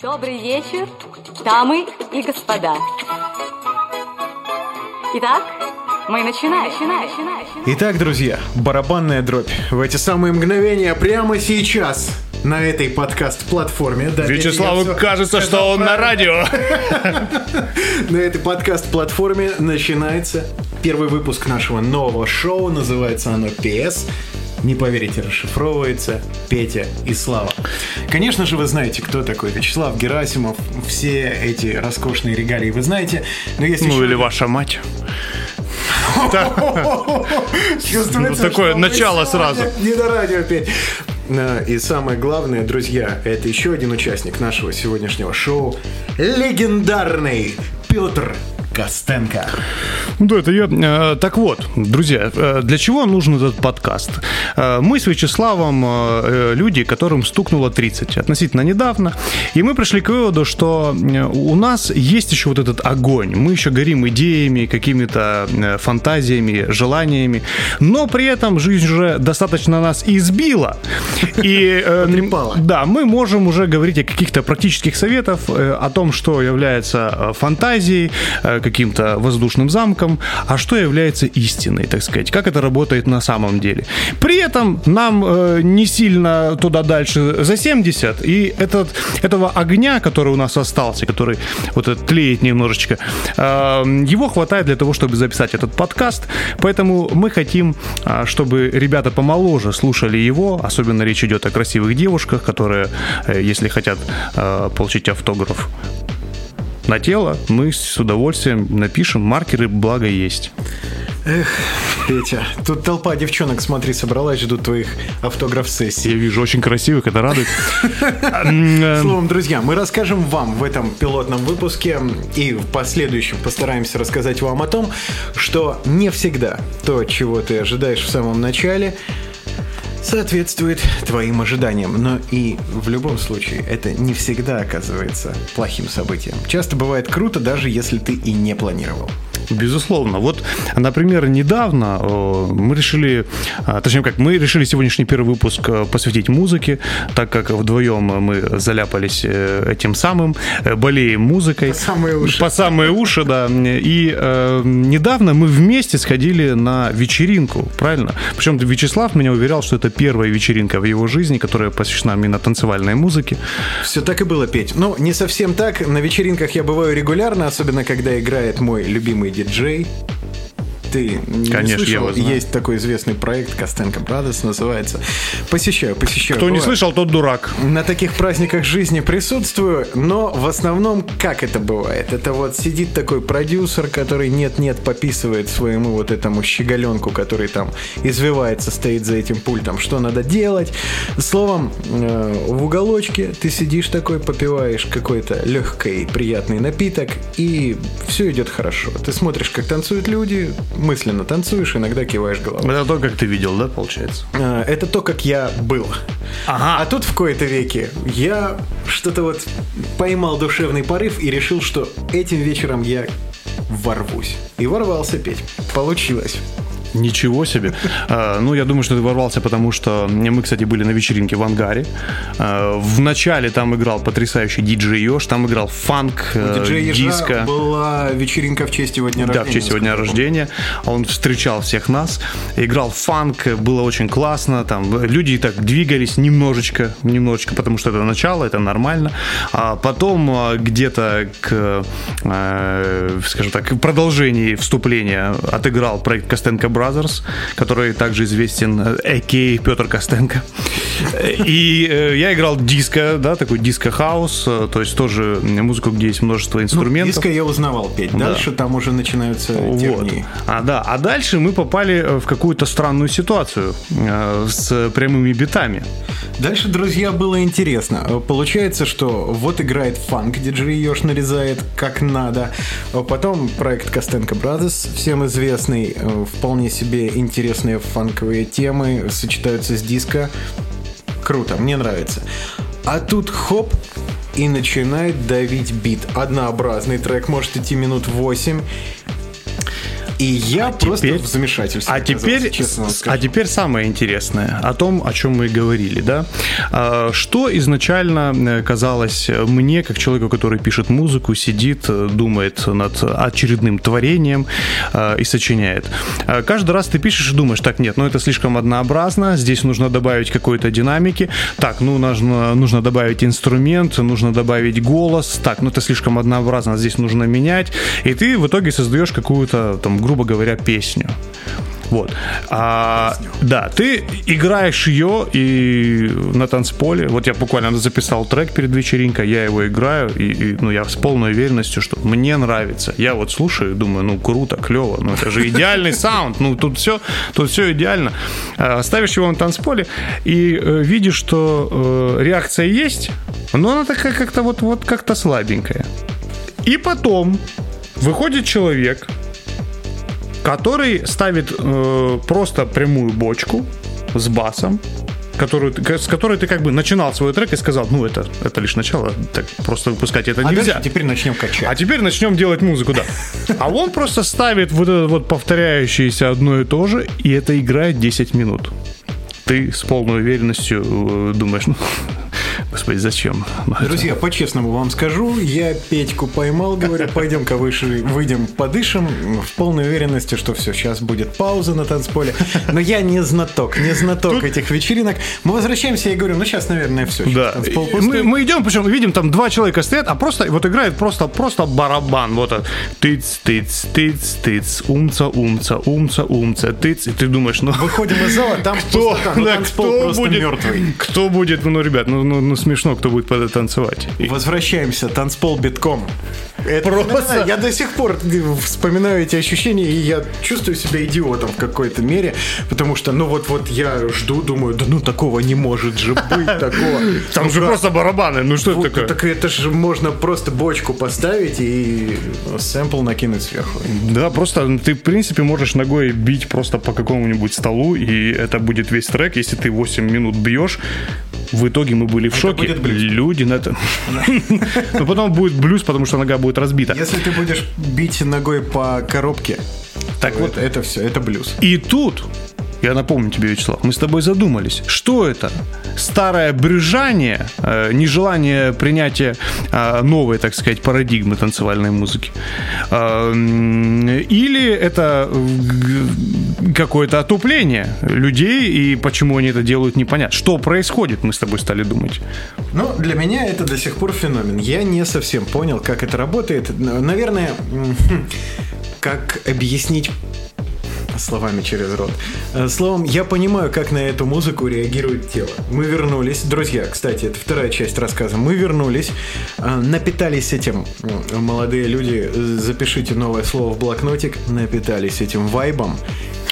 Добрый вечер, дамы и господа. Итак, мы начинаем. начинаем, начинаем. Итак, друзья, барабанная дробь. В эти самые мгновения прямо сейчас на этой подкаст-платформе. Да, Вячеславу я кажется, что он на радио. На этой подкаст-платформе начинается первый выпуск нашего нового шоу. Называется оно «ПС». Не поверите, расшифровывается Петя и Слава. Конечно же, вы знаете, кто такой Вячеслав Герасимов. Все эти роскошные регалии вы знаете. Но есть Ну еще или ваша мать. Чувствуется, Ну, такое начало сразу. Не до радио опять. А, И самое главное, друзья, это еще один участник нашего сегодняшнего шоу. Легендарный Петр Костенко. Ну Да, это я. Э, Так вот, друзья, э, для чего нужен этот подкаст? Э, Мы с Вячеславом люди, которым стукнуло 30 относительно недавно, и мы пришли к выводу, что у нас есть еще вот этот огонь. Мы еще горим идеями, какими-то фантазиями, желаниями, но при этом жизнь уже достаточно нас избила. И, да, мы можем уже говорить о каких-то практических советах, о том, что является фантазией, каким-то воздушным замком, а что является истиной, так сказать, как это работает на самом деле. При этом нам э, не сильно туда дальше за 70, и этот, этого огня, который у нас остался, который вот этот тлеет немножечко, э, его хватает для того, чтобы записать этот подкаст, поэтому мы хотим, а, чтобы ребята помоложе слушали его, особенно речь идет о красивых девушках, которые, э, если хотят э, получить автограф на тело, мы с удовольствием напишем, маркеры благо есть. Петя, тут толпа девчонок, смотри, собралась, ждут твоих автограф-сессий. Я вижу очень красивых, это радует. Словом, друзья, мы расскажем вам в этом пилотном выпуске и в последующем постараемся рассказать вам о том, что не всегда то, чего ты ожидаешь в самом начале, соответствует твоим ожиданиям. Но и в любом случае это не всегда оказывается плохим событием. Часто бывает круто, даже если ты и не планировал. Безусловно. Вот, например, недавно э, мы решили, а, точнее как, мы решили сегодняшний первый выпуск э, посвятить музыке, так как вдвоем мы заляпались э, этим самым, э, болеем музыкой. По самые уши. По самые уши, да. И э, недавно мы вместе сходили на вечеринку, правильно? Причем Вячеслав меня уверял, что это первая вечеринка в его жизни, которая посвящена именно танцевальной музыке. Все так и было, Петь. Ну, не совсем так. На вечеринках я бываю регулярно, особенно когда играет мой любимый диджей. Ты не Конечно, слышал? я его знаю. Есть такой известный проект Костенко Brothers называется. Посещаю, посещаю. Кто не Бывает. слышал, тот дурак. На таких праздниках жизни присутствую, но в основном как это бывает? Это вот сидит такой продюсер, который нет-нет пописывает своему вот этому щеголенку, который там извивается, стоит за этим пультом, что надо делать. Словом, э, в уголочке ты сидишь такой, попиваешь какой-то легкий приятный напиток, и все идет хорошо. Ты смотришь, как танцуют люди, мысленно танцуешь, иногда киваешь головой. Это то, как ты видел, да, получается? Э, Это то, как я был. Ага. А тут в кои-то веке я что-то вот поймал душевный порыв и решил, что этим вечером я ворвусь. И ворвался петь. Получилось. Ничего себе. А, Ну, я думаю, что ты ворвался, потому что мы, кстати, были на вечеринке в ангаре. А, В начале там играл потрясающий диджей Ёж, там играл фанк, э, диско. была вечеринка в честь его дня Да, рождения. в честь его дня рождения. Он встречал всех нас, играл фанк, было очень классно. Там люди и так двигались немножечко, немножечко, потому что это начало, это нормально. А потом а, где-то к, э, скажем так, продолжении вступления отыграл проект Костенко Brothers, который также известен, a.k.a. Петр Костенко. И э, я играл диско, да, такой диско-хаус, э, то есть тоже музыку, где есть множество Ну, инструментов. диско я узнавал петь. Дальше там уже начинаются тернии. А, да. А дальше мы попали э, в какую-то странную ситуацию э, с прямыми битами. Дальше, друзья, было интересно. Э, Получается, что вот играет фанк, диджей Ёж нарезает как надо. Потом проект Костенко Brothers, всем известный, э, вполне себе интересные фанковые темы сочетаются с диско. Круто, мне нравится. А тут хоп, и начинает давить бит. Однообразный трек может идти минут 8. И я А просто теперь- в замешательстве. А теперь, честно а скажу. теперь самое интересное о том, о чем мы и говорили, да? А, Что изначально э, казалось мне, как человеку, который пишет музыку, сидит, э, думает над очередным творением э, и сочиняет. А Каждый раз ты пишешь и думаешь, так, нет, ну это слишком однообразно, здесь нужно добавить какой-то динамики, так, ну нужно, нужно добавить инструмент, нужно добавить голос, так, ну это слишком однообразно, здесь нужно менять, и ты в итоге создаешь какую-то, там, грубо говоря, песню. Вот. А, да, ты играешь ее и на танцполе. Вот я буквально записал трек перед вечеринкой, я его играю, и, и, ну, я с полной уверенностью, что мне нравится. Я вот слушаю думаю, ну, круто, клево, ну, это же идеальный саунд, ну, тут все, тут все идеально. А, ставишь его на танцполе и э, видишь, что э, реакция есть, но она такая как-то вот, вот как-то слабенькая. И потом выходит человек, который ставит э, просто прямую бочку с басом, которую, с которой ты как бы начинал свой трек и сказал, ну это, это лишь начало, так просто выпускать это А нельзя. дальше теперь начнем качать. А теперь начнем делать музыку, да. А он просто ставит вот это вот повторяющееся одно и то же, и это играет 10 минут. Ты с полной уверенностью э, думаешь, ну, господи, зачем? Друзья, по-честному вам скажу, я Петьку поймал, говорю, пойдем-ка выше, выйдем, подышим, в полной уверенности, что все, сейчас будет пауза на танцполе. Но я не знаток, не знаток этих вечеринок. Мы возвращаемся и говорю, ну сейчас, наверное, все. Да. Мы, мы идем, причем видим, там два человека стоят, а просто вот играет просто, просто барабан. Вот он. Тыц, тыц, тыц, тыц, умца, умца, умца, умца, тыц. И ты думаешь, ну... Выходим из зала, там Кто, пустота, ну, да, кто будет, мертвый. кто будет, ну, ребят, ну, ну, ну, смешно, кто будет под это танцевать. Возвращаемся, танцпол битком. Это Просто-. Я до сих пор вспоминаю эти ощущения, и я чувствую себя идиотом в какой-то мере, потому что, ну вот, вот я жду, думаю, да ну такого не может же быть, такого. Там Ну же просто барабаны, ну что это такое? Так это же можно просто бочку поставить и сэмпл накинуть сверху. Да, просто ты, в принципе, можешь ногой бить просто по какому-нибудь столу, и это будет весь трек. Если ты 8 минут бьешь, в итоге мы были в шоке. Будет блюз. Люди на это... Но потом будет блюз, потому что нога будет разбита. Если ты будешь бить ногой по коробке, Так вот, это все, это блюз. И тут, я напомню тебе, Вячеслав, мы с тобой задумались, что это? Старое брюзжание, э, нежелание принятия э, новой, так сказать, парадигмы танцевальной музыки? Э, или это какое-то отупление людей, и почему они это делают, непонятно. Что происходит, мы с тобой стали думать. Ну, для меня это до сих пор феномен. Я не совсем понял, как это работает. Наверное, как объяснить словами через рот. Э, Словом, я понимаю, как на эту музыку реагирует тело. Мы вернулись. Друзья, кстати, это вторая часть рассказа. Мы вернулись, э, напитались этим. Молодые люди, э, запишите новое слово в блокнотик. Напитались этим вайбом.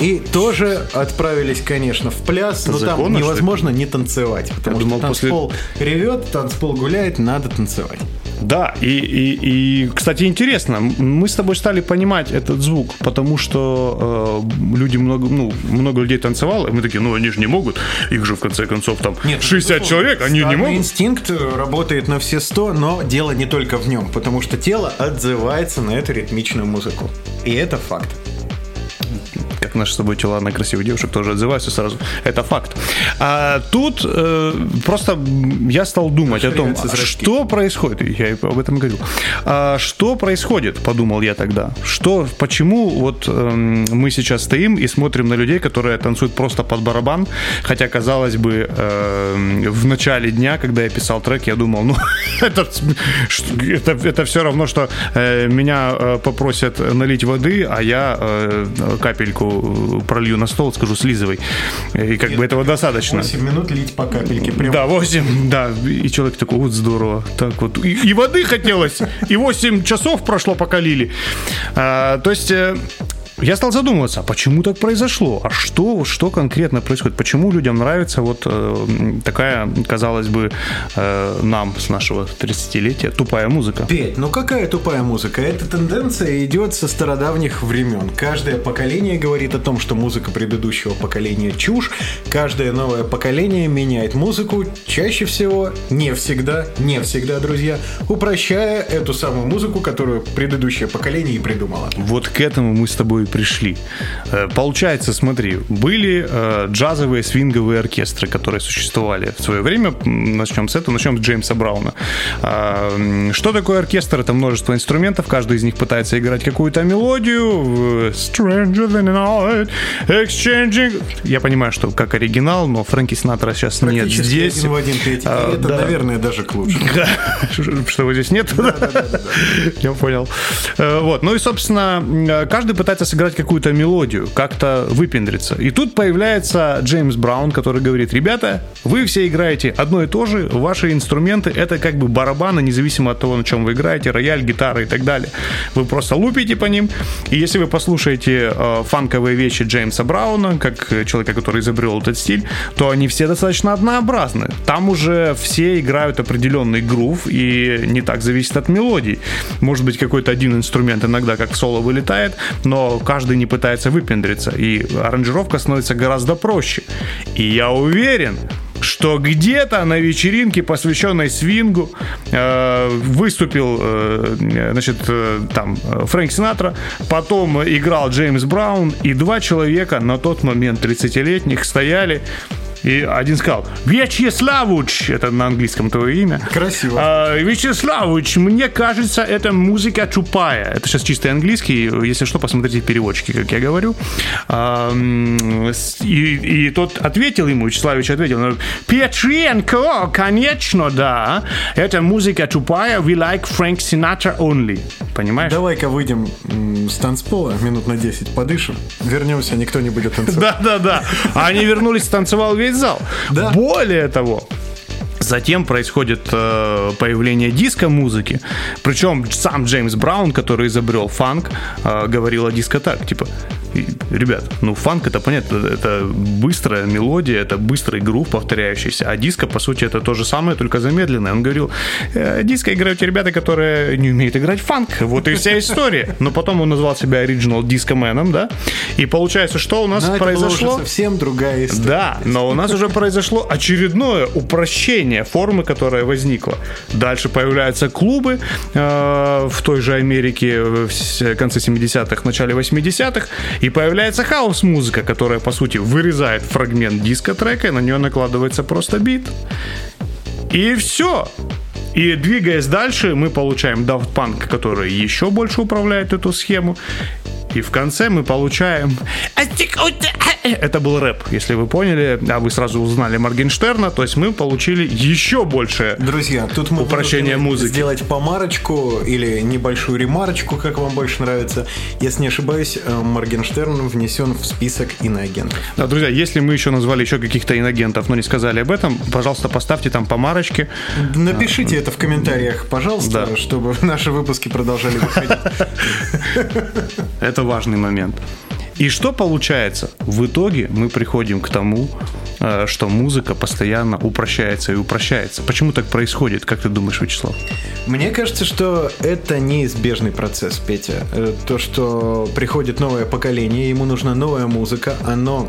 И тоже отправились, конечно, в пляс, но законно, там невозможно не танцевать, потому Я что думал, после- танцпол ревет, танцпол гуляет, надо танцевать. Да, и, и, и, кстати, интересно, мы с тобой стали понимать этот звук, потому что э, люди много, ну, много людей танцевало, и мы такие, ну они же не могут, их же в конце концов там 60 человек, они не могут. инстинкт э, работает на все сто, но дело не только в нем, потому что тело отзывается на эту ритмичную музыку. И это факт. Как наши с тобой тела на красивых девушек тоже отзываются сразу. Это факт. А тут э, просто я стал думать о том, зрачки. что происходит. Я об этом и говорил. А, что происходит, подумал я тогда. Что, почему вот эм, мы сейчас стоим и смотрим на людей, которые танцуют просто под барабан, хотя, казалось бы, эм, в начале дня, когда я писал трек, я думал, ну, это, это, это все равно, что э, меня э, попросят налить воды, а я э, капельку э, пролью на стол, скажу, слизывай. И как бы этого достаточно. 8 минут лить по капельке. Прям Да, 8, да. И человек такой, вот здорово. Так вот. И, и воды хотелось, и 8 часов прошло, пока лили. А, то есть... я стал задумываться, а почему так произошло? А что, что конкретно происходит? Почему людям нравится вот э, такая, казалось бы, э, нам с нашего 30-летия тупая музыка? Петь, ну какая тупая музыка? Эта тенденция идет со стародавних времен. Каждое поколение говорит о том, что музыка предыдущего поколения чушь. Каждое новое поколение меняет музыку, чаще всего, не всегда, не всегда, друзья, упрощая эту самую музыку, которую предыдущее поколение и придумало. Вот к этому мы с тобой пришли. Э, Получается, смотри, были э, джазовые свинговые оркестры, которые существовали в свое время. Начнем с этого, начнем с Джеймса Брауна. А, Что такое оркестр? Это множество инструментов, каждый из них пытается играть какую-то мелодию. Stranger than night, exchanging. Я понимаю, что как оригинал, но Фрэнки Синатра сейчас нет здесь. один в один. И А, это, да. наверное, даже к лучшему. Что его здесь нет. Я понял. Э, Вот. Ну и, собственно, каждый пытается сыграть какую-то мелодию, как-то выпендриться. И тут появляется Джеймс Браун, который говорит, ребята, вы все играете одно и то же, ваши инструменты это как бы барабаны, независимо от того, на чем вы играете, рояль, гитара и так далее. Вы просто лупите по ним. И если вы послушаете э, фанковые вещи Джеймса Брауна, как человека, который изобрел этот стиль, то они все достаточно однообразны. Там уже все играют определенный грув, и не так зависит от мелодий. Может быть, какой-то один инструмент иногда как соло вылетает, но каждый не пытается выпендриться, и аранжировка становится гораздо проще. И я уверен, что где-то на вечеринке, посвященной свингу, э, выступил, э, значит, э, там Фрэнк Синатра, потом играл Джеймс Браун, и два человека на тот момент 30-летних стояли и один сказал, Вячеславович, это на английском твое имя. Красиво. А, Вячеславович, мне кажется, это музыка тупая. Это сейчас чистый английский. Если что, посмотрите переводчики, как я говорю. А, И, и тот ответил ему, Вячеславович ответил, ну, Петренко, конечно, да. Это музыка тупая. We like Frank Sinatra only. Понимаешь? Давай-ка выйдем с танцпола, минут на 10 подышим. Вернемся, никто не будет танцевать. Да, да, да. А Они вернулись, танцевал весь зал. Да. Более того, Затем происходит э, появление диско-музыки. Причем сам Джеймс Браун, который изобрел фанк, э, говорил о диско так, типа, «И, ребят, ну фанк это понятно, это быстрая мелодия, это быстрый грув повторяющийся, а диско, по сути, это то же самое, только замедленное. Он говорил, «Э, диско играют ребята, которые не умеют играть в фанк. Вот и вся история. Но потом он назвал себя оригинал дискоменом, да? И получается, что у нас Но произошло? совсем другая история. Да, но у нас уже произошло очередное упрощение формы, которая возникла. Дальше появляются клубы э, в той же Америке в конце 70-х, начале 80-х, и появляется хаос-музыка, которая, по сути, вырезает фрагмент диско-трека, и на нее накладывается просто бит. И все. И двигаясь дальше, мы получаем Daft Punk, который еще больше управляет эту схему. И в конце мы получаем... Это был рэп, если вы поняли, а вы сразу узнали Моргенштерна, то есть мы получили еще больше Друзья, тут мы Упрощение музыки. сделать помарочку или небольшую ремарочку, как вам больше нравится. Если не ошибаюсь, э, Моргенштерн внесен в список иноагентов. Да, друзья, если мы еще назвали еще каких-то инагентов, но не сказали об этом, пожалуйста, поставьте там помарочки. Напишите это в комментариях, пожалуйста, Да. чтобы наши выпуски продолжали выходить. Это важный момент. И что получается? В итоге мы приходим к тому, э, что музыка постоянно упрощается и упрощается. Почему так происходит? Как ты думаешь, Вячеслав? Мне кажется, что это неизбежный процесс, Петя. Э, То, что приходит новое поколение, ему нужна новая музыка, оно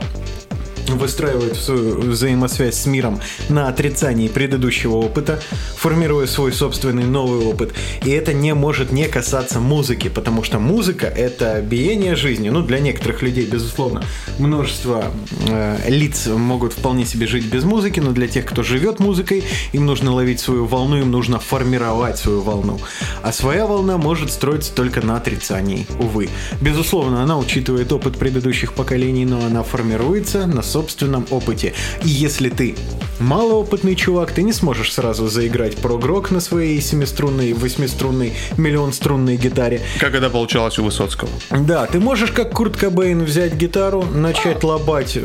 выстраивает свою взаимосвязь с миром на отрицании предыдущего опыта, формируя свой собственный новый опыт. И это не может не касаться музыки, потому что музыка — это биение жизни. Ну, для некоторых людей, безусловно, множество э, лиц могут вполне себе жить без музыки, но для тех, кто живет музыкой, им нужно ловить свою волну, им нужно формировать свою волну. А своя волна может строиться только на отрицании, увы. Безусловно, она учитывает опыт предыдущих поколений, но она формируется на собственном опыте. И если ты малоопытный чувак, ты не сможешь сразу заиграть прогрок на своей семиструнной, восьмиструнной, миллионструнной гитаре. Как это получалось у Высоцкого? Да, ты можешь как Курт Кобейн взять гитару, начать лобать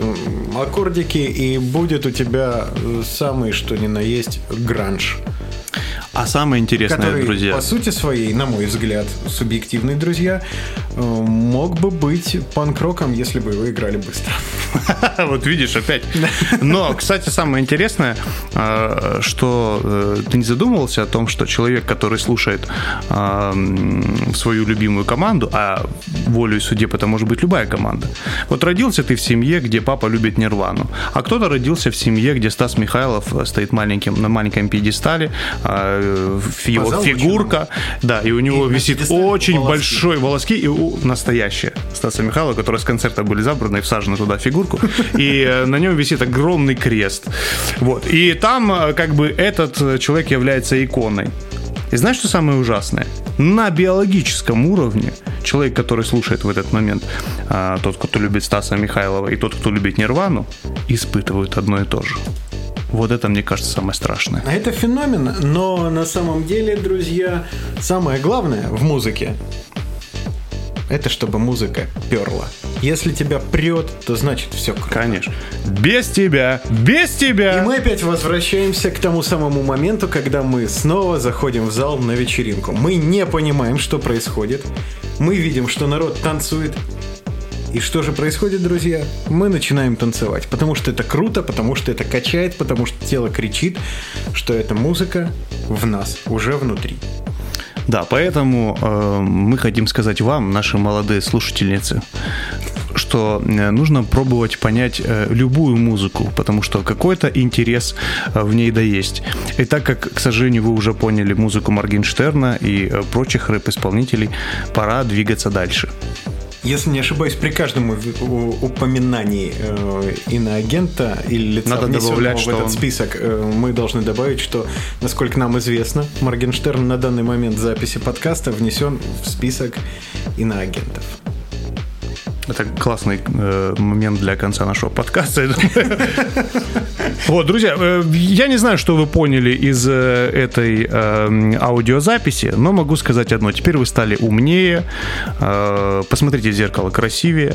аккордики, и будет у тебя э, самый что ни на есть гранж. А самое интересное, Который, друзья, по сути своей, на мой взгляд, субъективный, друзья, э, мог бы быть панк-роком, если бы его играли быстро. вот видишь опять. Но, кстати, самое интересное, э, что э, ты не задумывался о том, что человек, который слушает свою любимую команду, а волю и судеб это может быть любая команда. Вот родился ты в семье, где папа любит Нирвану, а кто-то родился в семье, где Стас Михайлов стоит маленьким, на маленьком пьедестале, его фигурка, да, и у него И висит очень волоски. большой волоски, и у настоящая Стаса Михайлова, которая с концерта были забраны и всажены туда фигурку, и э, на нем висит огромный крест. Вот. И там э, как бы этот э, человек является иконой. И знаешь, что самое ужасное? На биологическом уровне человек, который слушает в этот момент, а, тот, кто любит Стаса Михайлова, и тот, кто любит Нирвану, испытывают одно и то же. Вот это, мне кажется, самое страшное. Это феномен, но на самом деле, друзья, самое главное в музыке это чтобы музыка перла. Если тебя прет, то значит все круто. Конечно. Без тебя, без тебя. И мы опять возвращаемся к тому самому моменту, когда мы снова заходим в зал на вечеринку. Мы не понимаем, что происходит. Мы видим, что народ танцует. И что же происходит, друзья? Мы начинаем танцевать, потому что это круто, потому что это качает, потому что тело кричит, что эта музыка в нас, уже внутри. Да, поэтому э, мы хотим сказать вам, наши молодые слушательницы, что э, нужно пробовать понять э, любую музыку, потому что какой-то интерес э, в ней да есть. И так как, к сожалению, вы уже поняли музыку Моргенштерна и прочих рэп-исполнителей, пора двигаться дальше. Если не ошибаюсь, при каждом упоминании э, иноагента или лица, Надо добавлять, в что этот он- список, э, мы должны добавить, что, насколько нам известно, Моргенштерн на данный момент записи подкаста внесен в список иноагентов. Это классный э, момент для конца нашего подкаста. Вот, друзья, э, я не знаю, что вы поняли из э, этой э, аудиозаписи, но могу сказать одно. Теперь вы стали умнее, э, посмотрите в зеркало красивее.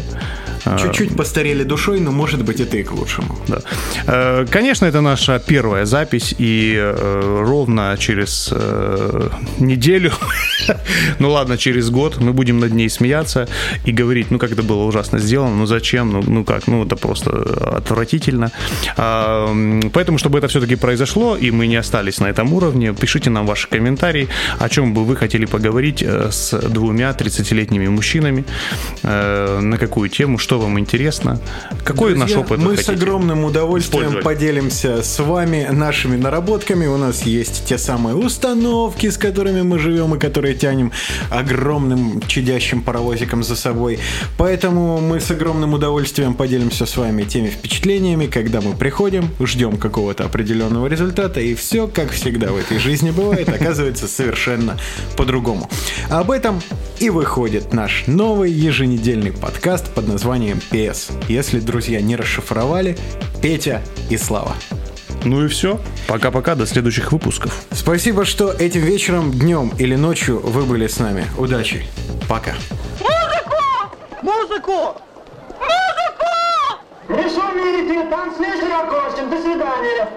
Э, Чуть-чуть постарели душой, но может быть это и к лучшему. да. Э, Конечно, это наша первая запись, и э, ровно через э, неделю, ну ладно, через год мы будем над ней смеяться и говорить, ну как это было ужасно сделано, ну зачем, ну, ну как, ну это просто отвратительно. А, Поэтому, чтобы это все-таки произошло, и мы не остались на этом уровне, пишите нам ваши комментарии, о чем бы вы хотели поговорить с двумя 30-летними мужчинами, на какую тему, что вам интересно, какой наш Друзья, опыт вы Мы с огромным удовольствием использовать? поделимся с вами нашими наработками. У нас есть те самые установки, с которыми мы живем и которые тянем огромным чадящим паровозиком за собой. Поэтому мы с огромным удовольствием поделимся с вами теми впечатлениями, когда мы приходим, ждем какого-то определенного результата, и все, как всегда в этой жизни бывает, оказывается совершенно по-другому. Об этом и выходит наш новый еженедельный подкаст под названием «ПС». Если, друзья, не расшифровали, Петя и Слава. Ну и все. Пока-пока, до следующих выпусков. Спасибо, что этим вечером, днем или ночью вы были с нами. Удачи. Пока. Музыку! Музыку! Не шумите, танцуй с До свидания.